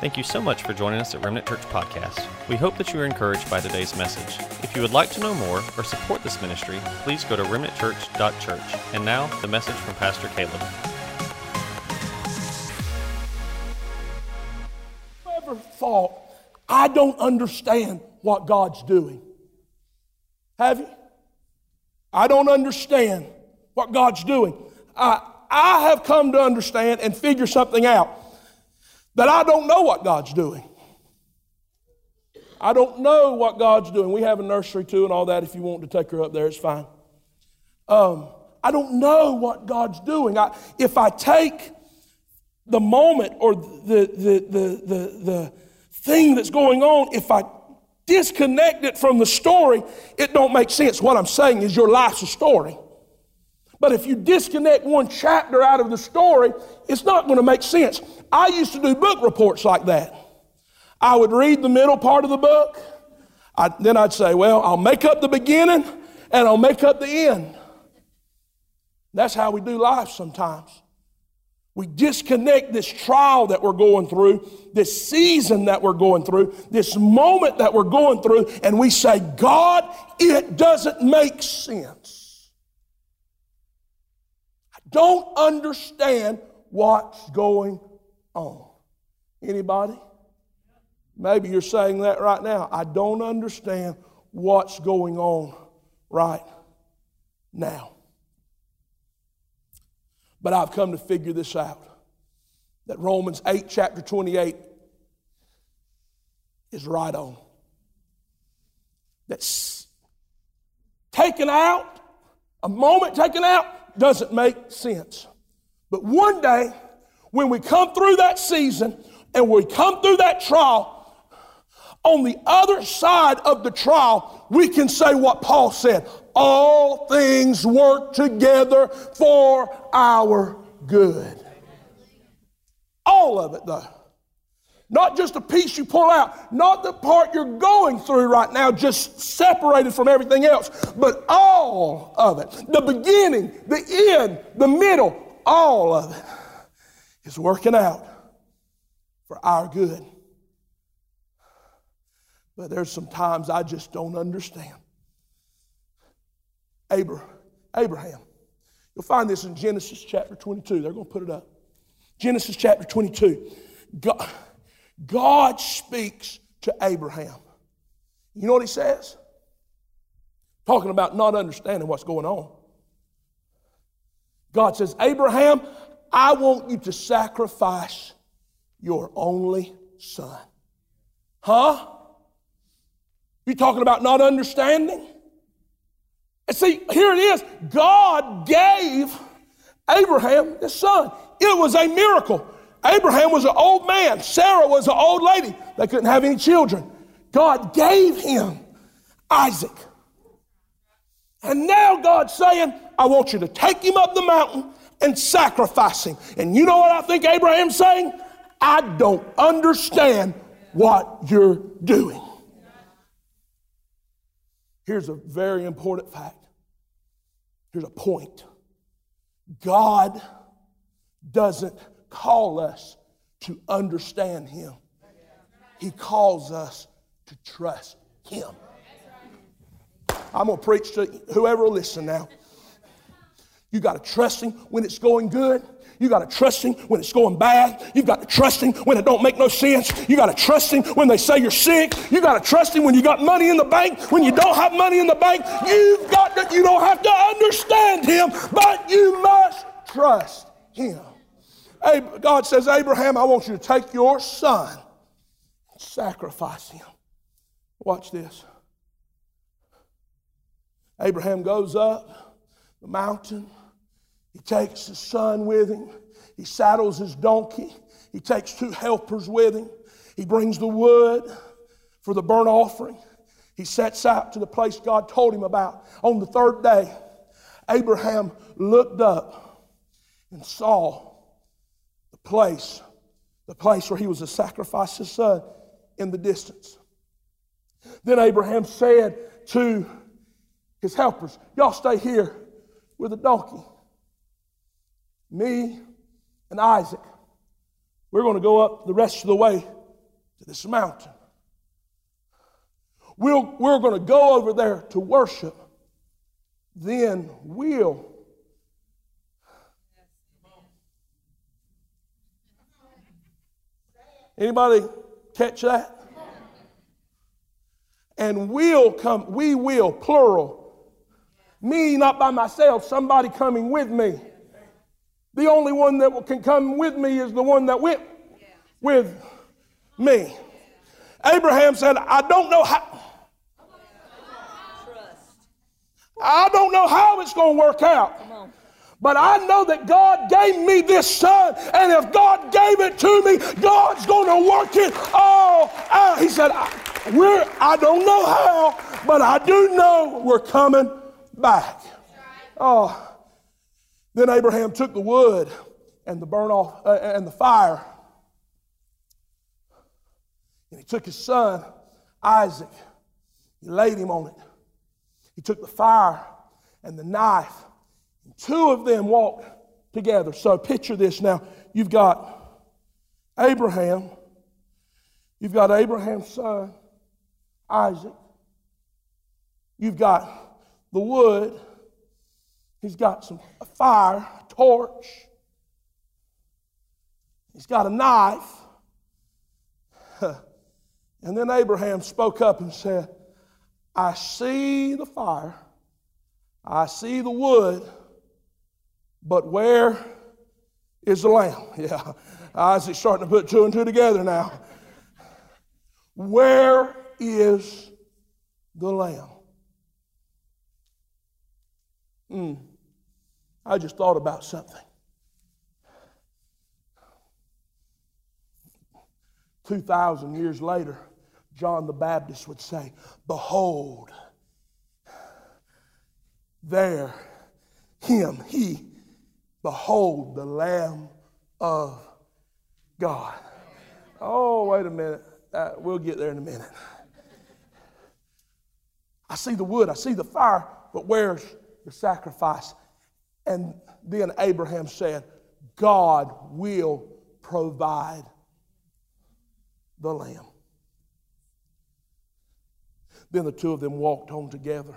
Thank you so much for joining us at Remnant Church Podcast. We hope that you are encouraged by today's message. If you would like to know more or support this ministry, please go to remnantchurch.church. And now, the message from Pastor Caleb. ever thought, I don't understand what God's doing? Have you? I don't understand what God's doing. I, I have come to understand and figure something out that I don't know what God's doing. I don't know what God's doing. We have a nursery too and all that. If you want to take her up there, it's fine. Um, I don't know what God's doing. I, if I take the moment or the, the, the, the, the thing that's going on, if I disconnect it from the story, it don't make sense. What I'm saying is your life's a story. But if you disconnect one chapter out of the story, it's not going to make sense. I used to do book reports like that. I would read the middle part of the book, I, then I'd say, Well, I'll make up the beginning and I'll make up the end. That's how we do life sometimes. We disconnect this trial that we're going through, this season that we're going through, this moment that we're going through, and we say, God, it doesn't make sense. Don't understand what's going on. Anybody? Maybe you're saying that right now. I don't understand what's going on right now. But I've come to figure this out that Romans 8, chapter 28, is right on. That's taken out, a moment taken out, doesn't make sense. But one day, when we come through that season and we come through that trial, on the other side of the trial, we can say what Paul said all things work together for our good. All of it, though. Not just a piece you pull out, not the part you're going through right now, just separated from everything else, but all of it. The beginning, the end, the middle, all of it is working out for our good. But there's some times I just don't understand. Abraham. You'll find this in Genesis chapter 22. They're going to put it up. Genesis chapter 22. God, God speaks to Abraham. You know what he says? Talking about not understanding what's going on. God says, Abraham, I want you to sacrifice your only son. Huh? You talking about not understanding? And see, here it is. God gave Abraham his son. It was a miracle. Abraham was an old man. Sarah was an old lady. They couldn't have any children. God gave him Isaac. And now God's saying, I want you to take him up the mountain and sacrifice him. And you know what I think Abraham's saying? I don't understand what you're doing. Here's a very important fact. Here's a point God doesn't call us to understand Him, He calls us to trust Him. I'm going to preach to whoever will listen now. You got to trust Him when it's going good. You got to trust Him when it's going bad. You've got to trust Him when it don't make no sense. You got to trust Him when they say you're sick. You got to trust Him when you got money in the bank. When you don't have money in the bank, you've got to, you don't have to understand Him, but you must trust Him. God says, Abraham, I want you to take your son and sacrifice him. Watch this. Abraham goes up the mountain. He takes his son with him. He saddles his donkey. He takes two helpers with him. He brings the wood for the burnt offering. He sets out to the place God told him about. On the third day, Abraham looked up and saw place, the place where he was to sacrifice his son in the distance. Then Abraham said to his helpers, Y'all stay here with the donkey me and Isaac, we're going to go up the rest of the way to this mountain. We'll, we're going to go over there to worship. Then we'll Anybody catch that? And will come, we will, plural. Me, not by myself, somebody coming with me. The only one that can come with me is the one that went with me. Abraham said, I don't know how. I don't know how it's going to work out. But I know that God gave me this son, and if God gave it to me, God's going to work it all out. He said, I, we're, I don't know how, but I do know we're coming back. Oh, then Abraham took the wood and the burn off uh, and the fire, and he took his son Isaac. He laid him on it. He took the fire and the knife Two of them walked together. So picture this now. You've got Abraham, you've got Abraham's son, Isaac, you've got the wood, he's got some a fire, a torch, he's got a knife. And then Abraham spoke up and said, I see the fire, I see the wood, but where is the lamb? Yeah, Isaac's starting to put two and two together now. Where is the lamb? Hmm. I just thought about something. 2,000 years later, John the Baptist would say, Behold, there, him, he Behold the Lamb of God. Oh, wait a minute. Uh, we'll get there in a minute. I see the wood, I see the fire, but where's the sacrifice? And then Abraham said, God will provide the lamb. Then the two of them walked on together.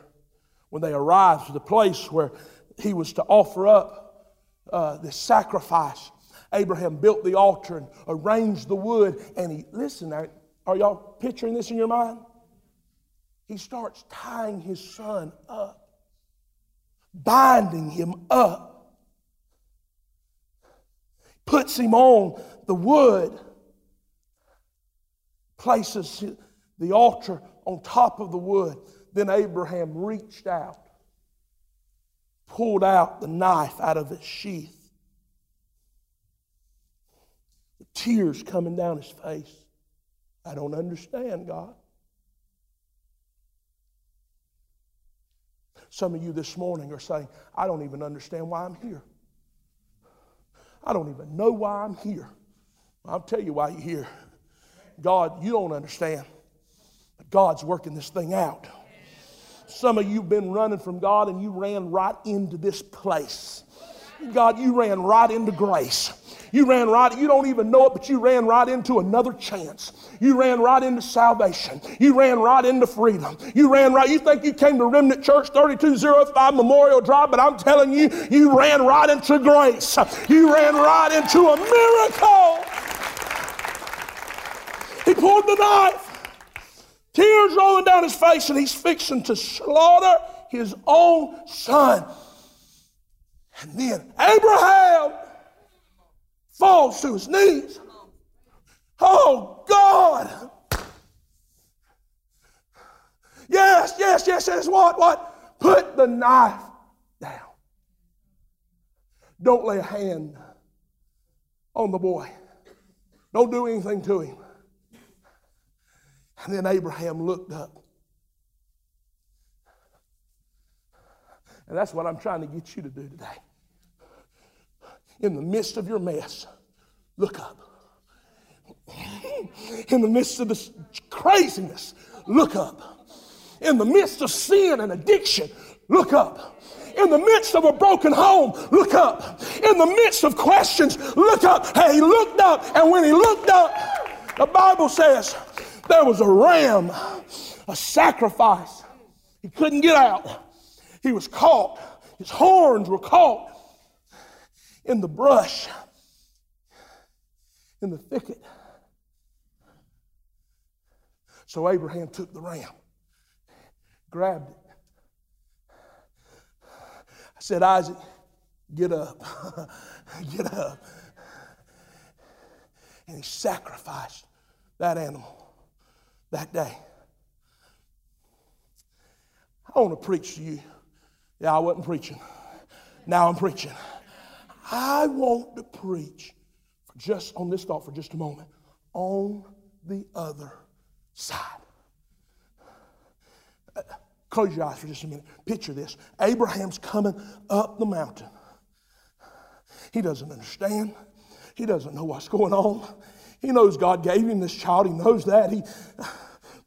When they arrived to the place where he was to offer up uh, the sacrifice. Abraham built the altar and arranged the wood, and he, listen, are y'all picturing this in your mind? He starts tying his son up, binding him up, puts him on the wood, places the altar on top of the wood. Then Abraham reached out pulled out the knife out of its sheath. The tears coming down his face. I don't understand, God. Some of you this morning are saying, I don't even understand why I'm here. I don't even know why I'm here. I'll tell you why you're here. God, you don't understand. But God's working this thing out. Some of you have been running from God and you ran right into this place. God, you ran right into grace. You ran right, you don't even know it, but you ran right into another chance. You ran right into salvation. You ran right into freedom. You ran right, you think you came to Remnant Church 3205 Memorial Drive, but I'm telling you, you ran right into grace. You ran right into a miracle. He pulled the knife. Tears rolling down his face, and he's fixing to slaughter his own son. And then Abraham falls to his knees. Oh, God. Yes, yes, yes, yes. What? What? Put the knife down. Don't lay a hand on the boy. Don't do anything to him. And then Abraham looked up. And that's what I'm trying to get you to do today. In the midst of your mess, look up. In the midst of this craziness, look up. In the midst of sin and addiction, look up. In the midst of a broken home, look up. In the midst of questions, look up. Hey, he looked up, and when he looked up, The Bible says there was a ram, a sacrifice. He couldn't get out. He was caught. His horns were caught in the brush, in the thicket. So Abraham took the ram, grabbed it. I said, Isaac, get up. get up. And he sacrificed that animal that day. I want to preach to you. Yeah, I wasn't preaching. Now I'm preaching. I want to preach for just on this thought for just a moment. On the other side. Close your eyes for just a minute. Picture this. Abraham's coming up the mountain. He doesn't understand. He doesn't know what's going on. He knows God gave him this child. He knows that. He,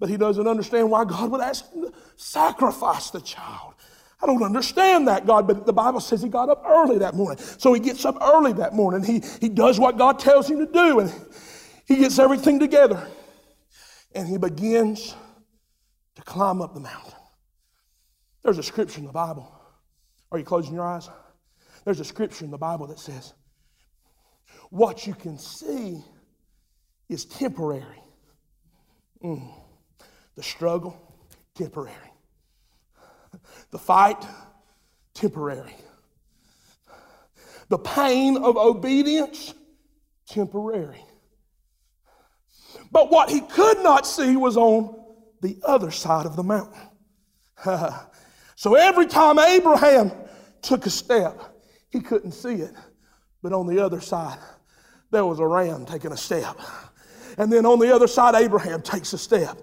but he doesn't understand why God would ask him to sacrifice the child. I don't understand that, God, but the Bible says he got up early that morning. So he gets up early that morning. He, he does what God tells him to do, and he gets everything together. And he begins to climb up the mountain. There's a scripture in the Bible. Are you closing your eyes? There's a scripture in the Bible that says, What you can see is temporary. Mm. The struggle, temporary. The fight, temporary. The pain of obedience, temporary. But what he could not see was on the other side of the mountain. so every time Abraham took a step, he couldn't see it. But on the other side, there was a ram taking a step. And then on the other side, Abraham takes a step.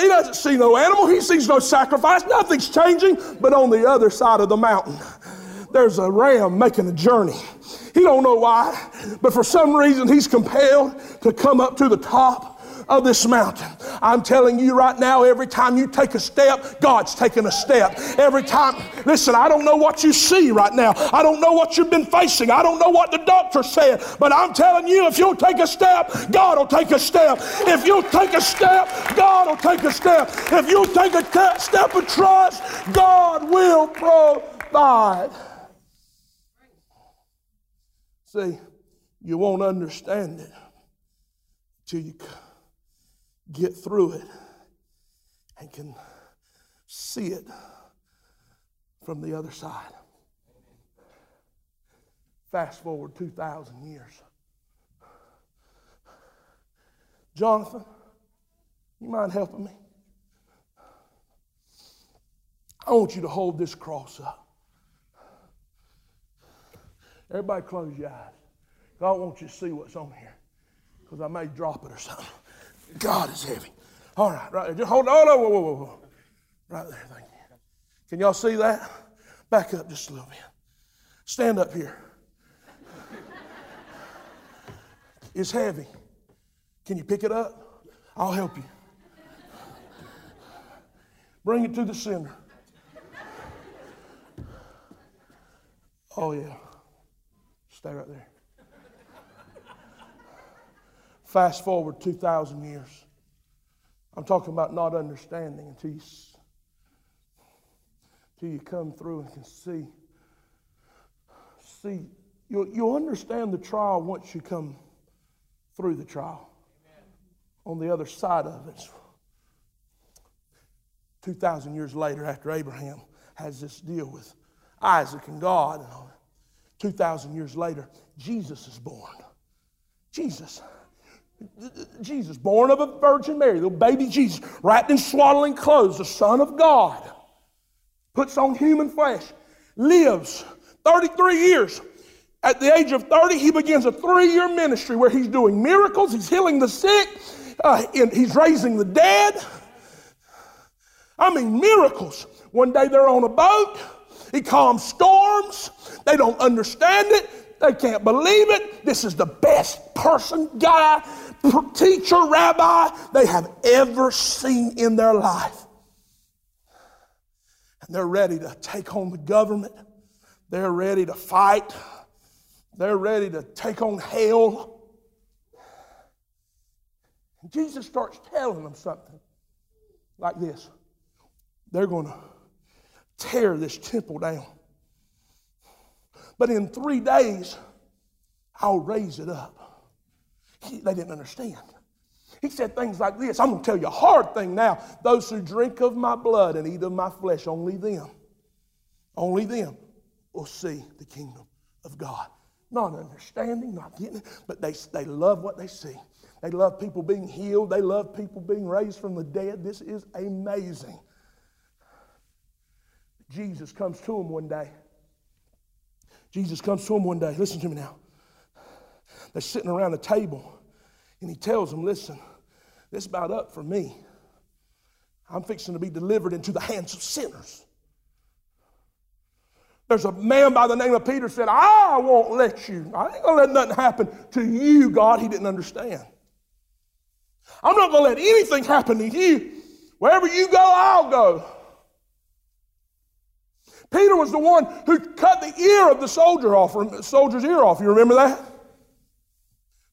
He doesn't see no animal, he sees no sacrifice, nothing's changing. But on the other side of the mountain, there's a ram making a journey. He don't know why, but for some reason he's compelled to come up to the top of this mountain. I'm telling you right now, every time you take a step, God's taking a step. Every time, listen, I don't know what you see right now. I don't know what you've been facing. I don't know what the doctor said, but I'm telling you, if you'll take a step, God will take a step. If you'll take a step, God will take a step. If you'll take a te- step of trust, God will provide. See, you won't understand it till you get through it and can see it from the other side. Fast forward 2,000 years. Jonathan, you mind helping me? I want you to hold this cross up. Everybody close your eyes. I want you to see what's on here because I may drop it or something. God is heavy. All right, right there. Just hold on. Whoa, whoa, whoa, whoa. Right there. Thank you. Can y'all see that? Back up just a little bit. Stand up here. It's heavy. Can you pick it up? I'll help you. Bring it to the center. Oh, yeah. Stay right there. Fast forward 2,000 years. I'm talking about not understanding until you, until you come through and can see. See, you'll, you'll understand the trial once you come through the trial. Amen. On the other side of it, 2,000 years later, after Abraham has this deal with Isaac and God, and 2,000 years later, Jesus is born. Jesus. Jesus, born of a Virgin Mary, the baby Jesus, wrapped in swaddling clothes, the Son of God, puts on human flesh, lives 33 years. At the age of 30, he begins a three year ministry where he's doing miracles, he's healing the sick, uh, he's raising the dead. I mean, miracles. One day they're on a boat, he calms storms, they don't understand it, they can't believe it. This is the best person, guy, teacher, rabbi they have ever seen in their life. And they're ready to take on the government, they're ready to fight, they're ready to take on hell. And Jesus starts telling them something like this they're going to tear this temple down. But in three days, I'll raise it up. He, they didn't understand. He said things like this I'm going to tell you a hard thing now. Those who drink of my blood and eat of my flesh, only them, only them will see the kingdom of God. Not understanding, not getting it, but they, they love what they see. They love people being healed. They love people being raised from the dead. This is amazing. Jesus comes to him one day. Jesus comes to him one day. Listen to me now. They're sitting around the table, and he tells them, Listen, this about up for me. I'm fixing to be delivered into the hands of sinners. There's a man by the name of Peter said, I won't let you. I ain't gonna let nothing happen to you, God. He didn't understand. I'm not gonna let anything happen to you. Wherever you go, I'll go. Peter was the one who cut the ear of the soldier off, soldier's ear off. You remember that?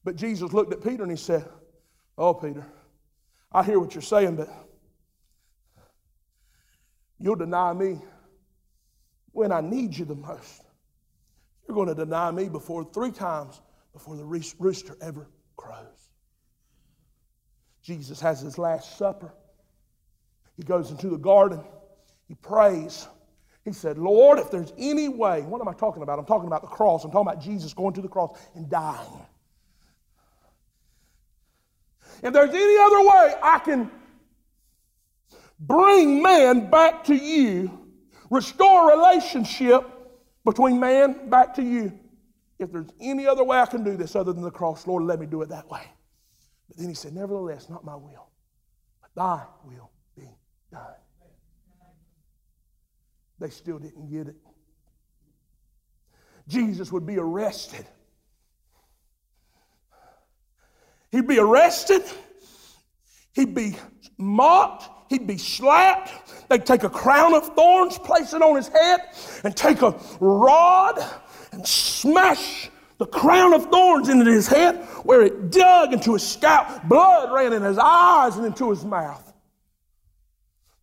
But Jesus looked at Peter and he said, Oh, Peter, I hear what you're saying, but you'll deny me when I need you the most. You're going to deny me before three times before the rooster ever crows. Jesus has his last supper. He goes into the garden. He prays. He said, Lord, if there's any way, what am I talking about? I'm talking about the cross. I'm talking about Jesus going to the cross and dying. If there's any other way I can bring man back to you, restore relationship between man back to you, if there's any other way I can do this other than the cross, Lord, let me do it that way. But then he said, Nevertheless, not my will, but thy will be done. They still didn't get it. Jesus would be arrested. He'd be arrested. He'd be mocked. He'd be slapped. They'd take a crown of thorns, place it on his head, and take a rod and smash the crown of thorns into his head where it dug into his scalp. Blood ran in his eyes and into his mouth.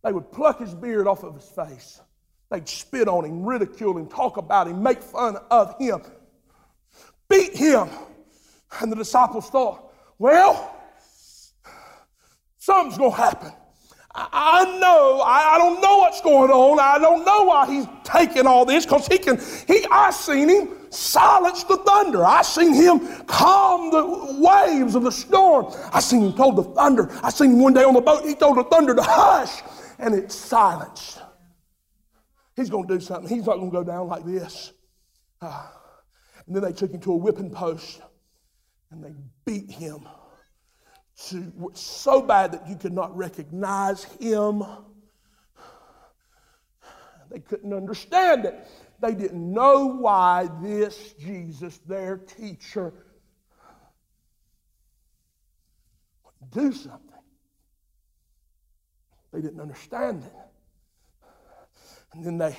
They would pluck his beard off of his face. They'd spit on him, ridicule him, talk about him, make fun of him, beat him. And the disciples thought, well, something's going to happen. I know, I don't know what's going on. I don't know why he's taking all this because he can, he, I seen him silence the thunder. I seen him calm the waves of the storm. I seen him told the thunder. I seen him one day on the boat, he told the thunder to hush and it silenced. He's going to do something. He's not going to go down like this. Uh, and then they took him to a whipping post and they beat him to, so bad that you could not recognize him. They couldn't understand it. They didn't know why this Jesus, their teacher, would do something. They didn't understand it. And then they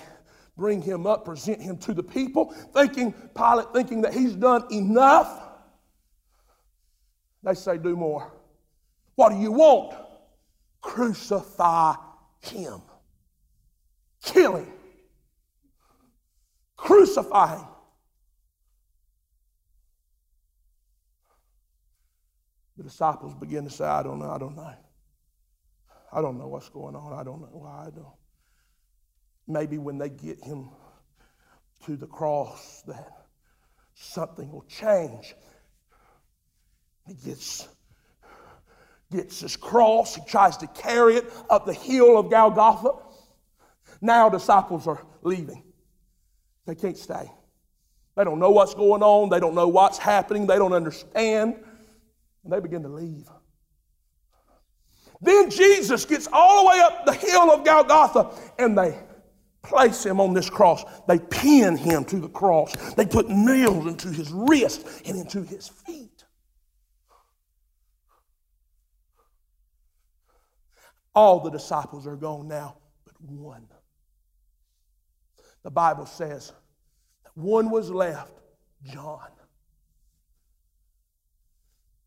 bring him up, present him to the people, thinking, Pilate thinking that he's done enough. They say, Do more. What do you want? Crucify him. Kill him. Crucify him. The disciples begin to say, I don't know, I don't know. I don't know what's going on. I don't know why I don't. Maybe when they get him to the cross, that something will change. He gets, gets his cross, he tries to carry it up the hill of Golgotha. Now disciples are leaving. They can't stay. They don't know what's going on, they don't know what's happening, they don't understand, and they begin to leave. Then Jesus gets all the way up the hill of Golgotha and they place him on this cross. They pin him to the cross. They put nails into his wrist and into his feet. All the disciples are gone now, but one. The Bible says that one was left, John.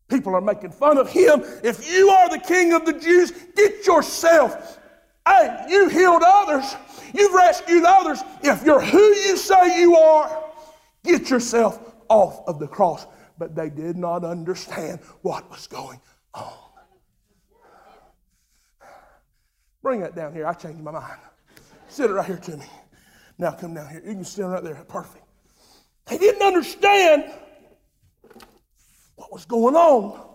People are making fun of him. If you are the king of the Jews, get yourself. Hey, you healed others. You've rescued others. If you're who you say you are, get yourself off of the cross. But they did not understand what was going on. Bring that down here. I changed my mind. Sit it right here to me. Now come down here. You can stand right there. Perfect. They didn't understand what was going on.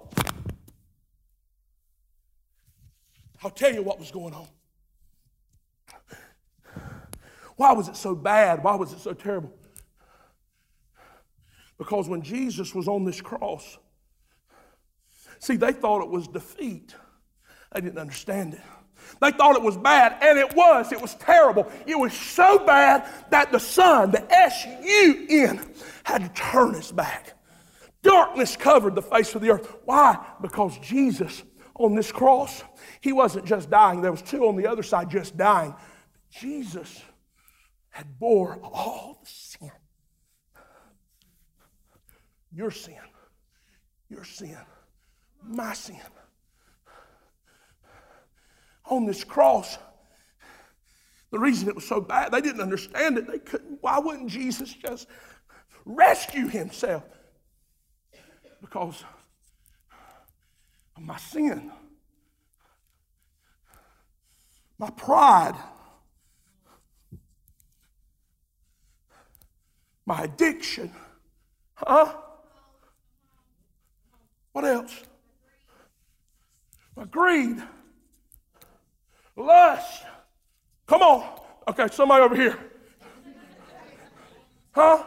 I'll tell you what was going on. Why was it so bad? Why was it so terrible? Because when Jesus was on this cross, see, they thought it was defeat. They didn't understand it. They thought it was bad, and it was. It was terrible. It was so bad that the sun, the S U N, had to turn his back. Darkness covered the face of the earth. Why? Because Jesus on this cross, he wasn't just dying. There was two on the other side just dying. Jesus had bore all the sin. Your sin, your sin, my sin on this cross. The reason it was so bad, they didn't understand it. They couldn't. Why wouldn't Jesus just rescue himself? Because of my sin, my pride, my addiction. Huh? What else? My greed. Lust. Come on. Okay, somebody over here. Huh?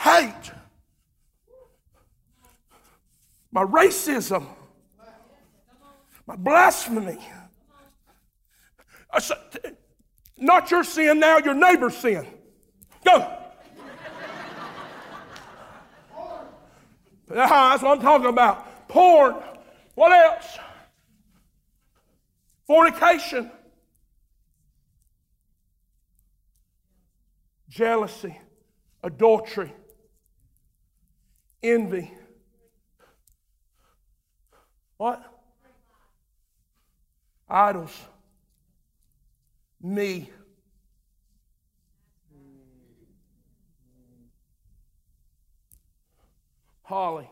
Hate. My racism. My blasphemy. Uh, not your sin now, your neighbor's sin. Go. That's what I'm talking about. Porn. What else? Fornication, jealousy, adultery, envy. What? Idols. Me. Holly.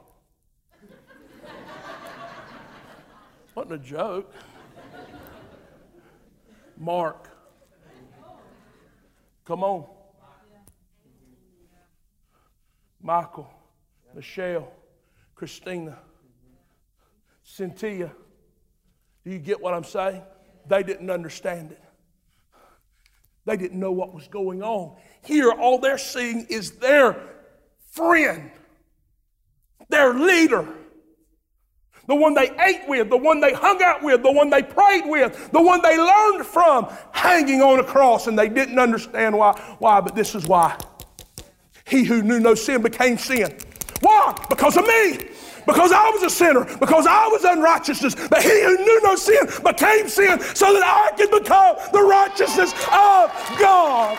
Wasn't a joke. Mark. Come on. Michael, Michelle, Christina, Cynthia. Do you get what I'm saying? They didn't understand it. They didn't know what was going on. Here, all they're seeing is their friend, their leader the one they ate with, the one they hung out with, the one they prayed with, the one they learned from, hanging on a cross, and they didn't understand why. Why? But this is why. He who knew no sin became sin. Why? Because of me. Because I was a sinner, because I was unrighteousness, but he who knew no sin became sin so that I could become the righteousness of God.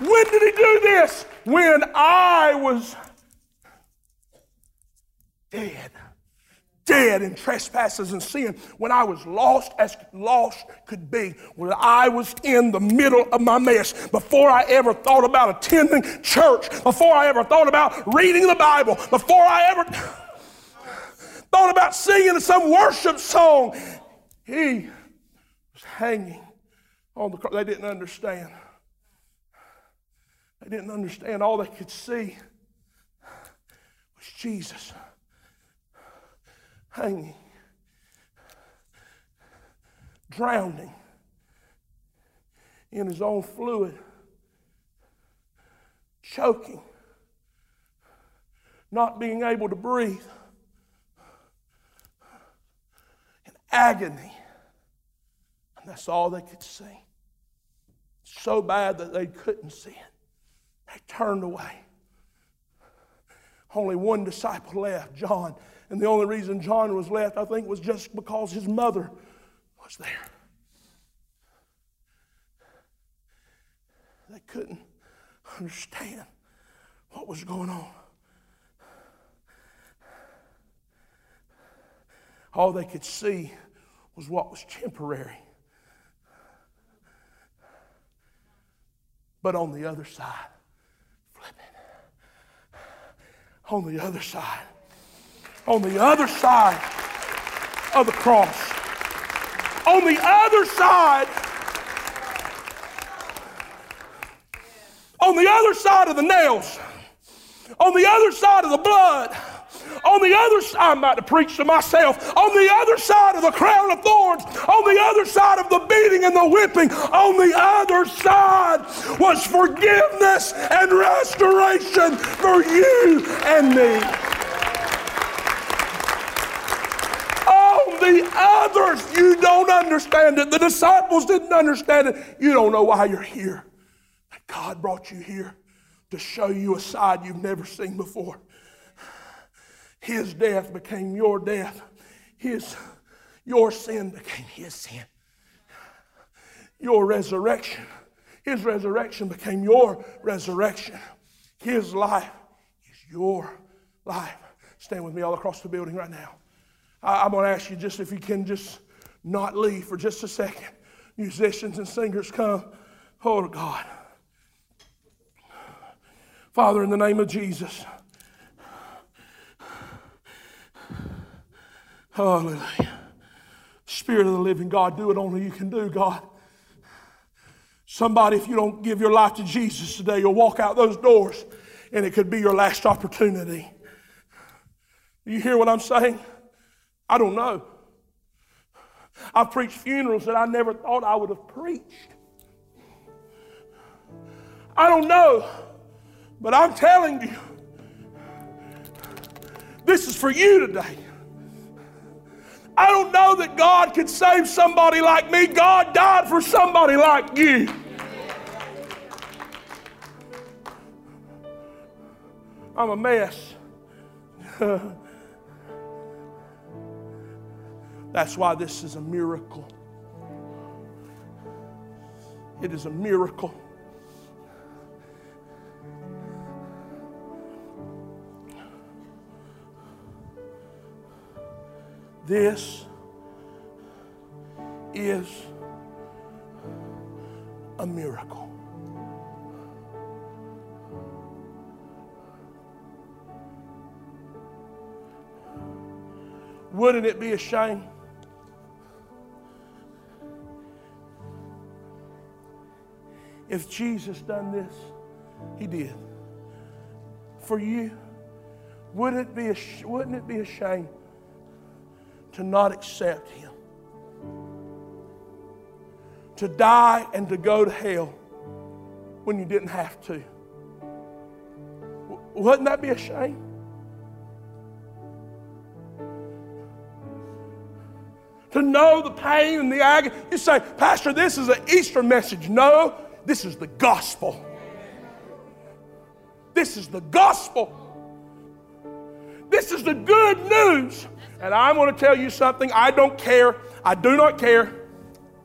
When did he do this? When I was dead. Dead in trespasses and sin when I was lost as lost could be, when I was in the middle of my mess, before I ever thought about attending church, before I ever thought about reading the Bible, before I ever thought about singing some worship song, he was hanging on the cross. They didn't understand. They didn't understand. All they could see was Jesus hanging, drowning in his own fluid, choking, not being able to breathe, in agony. And that's all they could see. So bad that they couldn't see it. They turned away. Only one disciple left, John. And the only reason John was left, I think, was just because his mother was there. They couldn't understand what was going on. All they could see was what was temporary. But on the other side, flip it. On the other side, on the other side of the cross, on the other side, on the other side of the nails, on the other side of the blood, on the other side, I'm about to preach to myself. On the other side of the crown of thorns, on the other side of the beating and the whipping, on the other side was forgiveness and restoration for you and me. On the others, you don't understand it. The disciples didn't understand it. You don't know why you're here. God brought you here to show you a side you've never seen before. His death became your death. His, your sin became his sin. Your resurrection, his resurrection became your resurrection. His life is your life. Stand with me all across the building right now. I, I'm going to ask you just if you can just not leave for just a second. Musicians and singers come. Oh, God. Father, in the name of Jesus. Hallelujah. Spirit of the living God, do it only you can do, God. Somebody, if you don't give your life to Jesus today, you'll walk out those doors and it could be your last opportunity. You hear what I'm saying? I don't know. I've preached funerals that I never thought I would have preached. I don't know, but I'm telling you, this is for you today. I don't know that God could save somebody like me. God died for somebody like you. I'm a mess. That's why this is a miracle. It is a miracle. This is a miracle. Wouldn't it be a shame? If Jesus done this, he did. For you, wouldn't it be a, wouldn't it be a shame to not accept Him, to die and to go to hell when you didn't have to. Wouldn't that be a shame? To know the pain and the agony. You say, Pastor, this is an Easter message. No, this is the gospel. This is the gospel. This is the good news and I'm going to tell you something. I don't care. I do not care.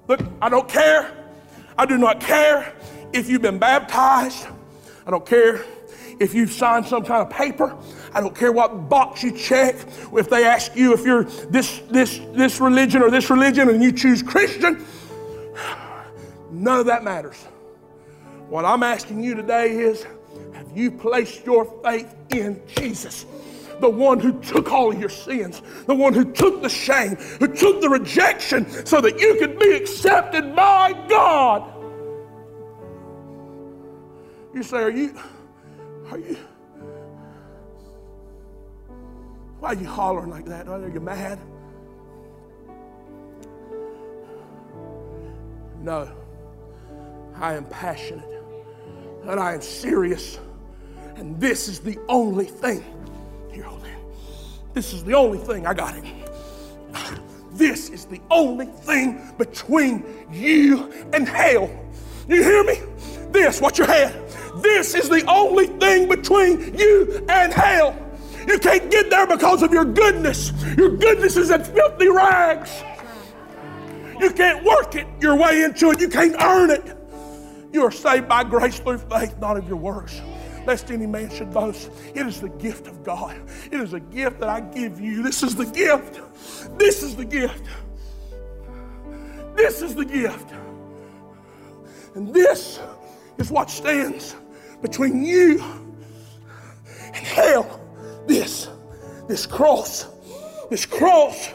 Look, I don't care. I do not care if you've been baptized. I don't care if you've signed some kind of paper. I don't care what box you check. If they ask you if you're this, this, this religion or this religion and you choose Christian, none of that matters. What I'm asking you today is have you placed your faith in Jesus? the one who took all of your sins, the one who took the shame, who took the rejection so that you could be accepted by God. You say, Are you, are you, why are you hollering like that? Are you mad? No, I am passionate and I am serious, and this is the only thing here, hold on. This is the only thing I got it. This is the only thing between you and hell. You hear me? This, what your head. This is the only thing between you and hell. You can't get there because of your goodness. Your goodness is in filthy rags. You can't work it your way into it. You can't earn it. You are saved by grace through faith, not of your works lest any man should boast. It is the gift of God. It is a gift that I give you. This is the gift. This is the gift. This is the gift. And this is what stands between you and hell. This, this cross, this cross,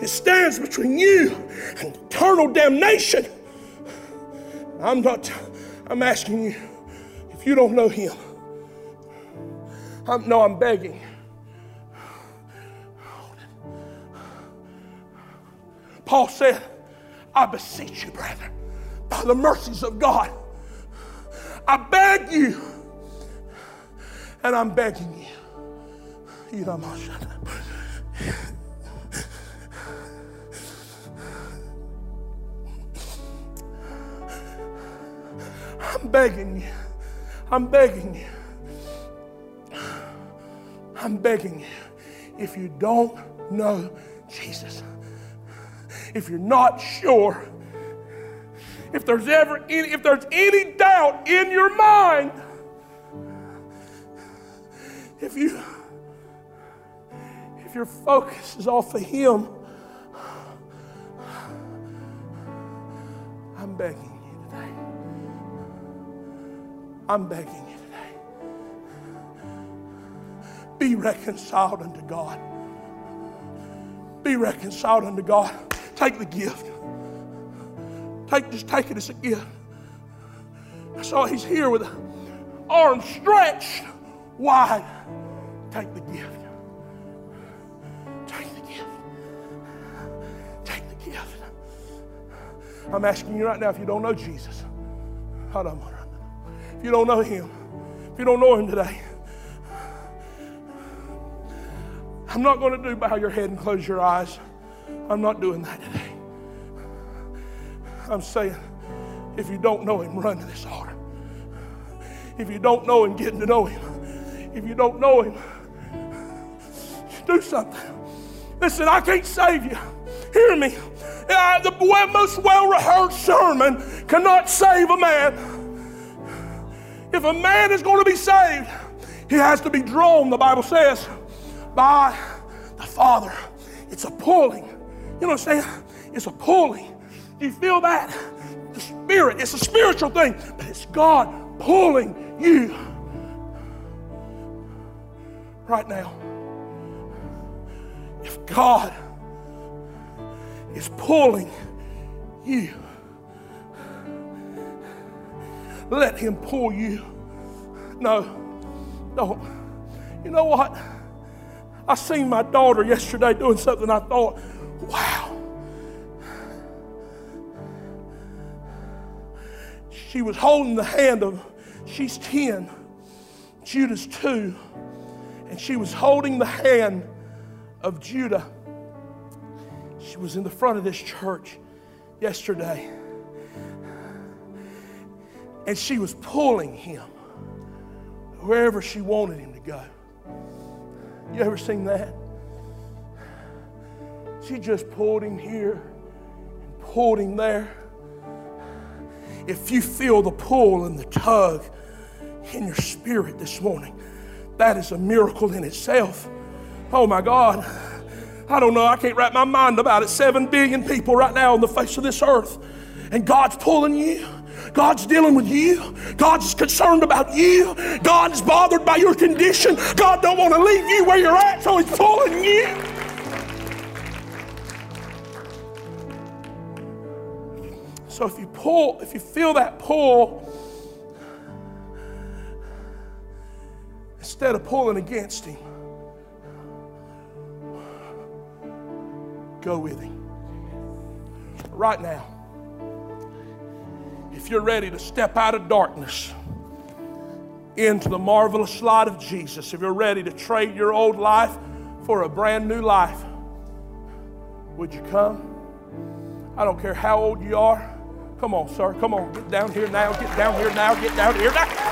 it stands between you and eternal damnation. I'm not, I'm asking you, if you don't know him, I'm, no, I'm begging. Paul said, I beseech you, brethren, by the mercies of God, I beg you, and I'm begging you. You I'm begging you. I'm begging you. I'm begging you. If you don't know Jesus, if you're not sure, if there's ever any, if there's any doubt in your mind, if you if your focus is off of him, I'm begging. I'm begging you today. Be reconciled unto God. Be reconciled unto God. Take the gift. Take, just take it as a gift. I saw he's here with arms stretched wide. Take the gift. Take the gift. Take the gift. I'm asking you right now if you don't know Jesus, hold on, if you don't know him, if you don't know him today, I'm not going to do bow your head and close your eyes. I'm not doing that today. I'm saying, if you don't know him, run to this altar. If you don't know him, get to know him. If you don't know him, do something. Listen, I can't save you. Hear me. Uh, the most well rehearsed sermon cannot save a man. If a man is going to be saved, he has to be drawn, the Bible says, by the Father. It's a pulling. You know what I'm saying? It's a pulling. Do you feel that? The Spirit. It's a spiritual thing, but it's God pulling you right now. If God is pulling you, let Him pull you. No, don't. You know what? I seen my daughter yesterday doing something I thought, wow. She was holding the hand of, she's 10, Judah's 2, and she was holding the hand of Judah. She was in the front of this church yesterday and she was pulling him wherever she wanted him to go. You ever seen that? She just pulled him here and pulled him there. If you feel the pull and the tug in your spirit this morning, that is a miracle in itself. Oh my God. I don't know. I can't wrap my mind about it. Seven billion people right now on the face of this earth. And God's pulling you. God's dealing with you. God's concerned about you. God's bothered by your condition. God don't want to leave you where you're at, so He's pulling you. So if you pull, if you feel that pull, instead of pulling against Him, go with Him. Right now if you're ready to step out of darkness into the marvelous light of Jesus, if you're ready to trade your old life for a brand new life, would you come? I don't care how old you are. Come on, sir. Come on. Get down here now. Get down here now. Get down here now.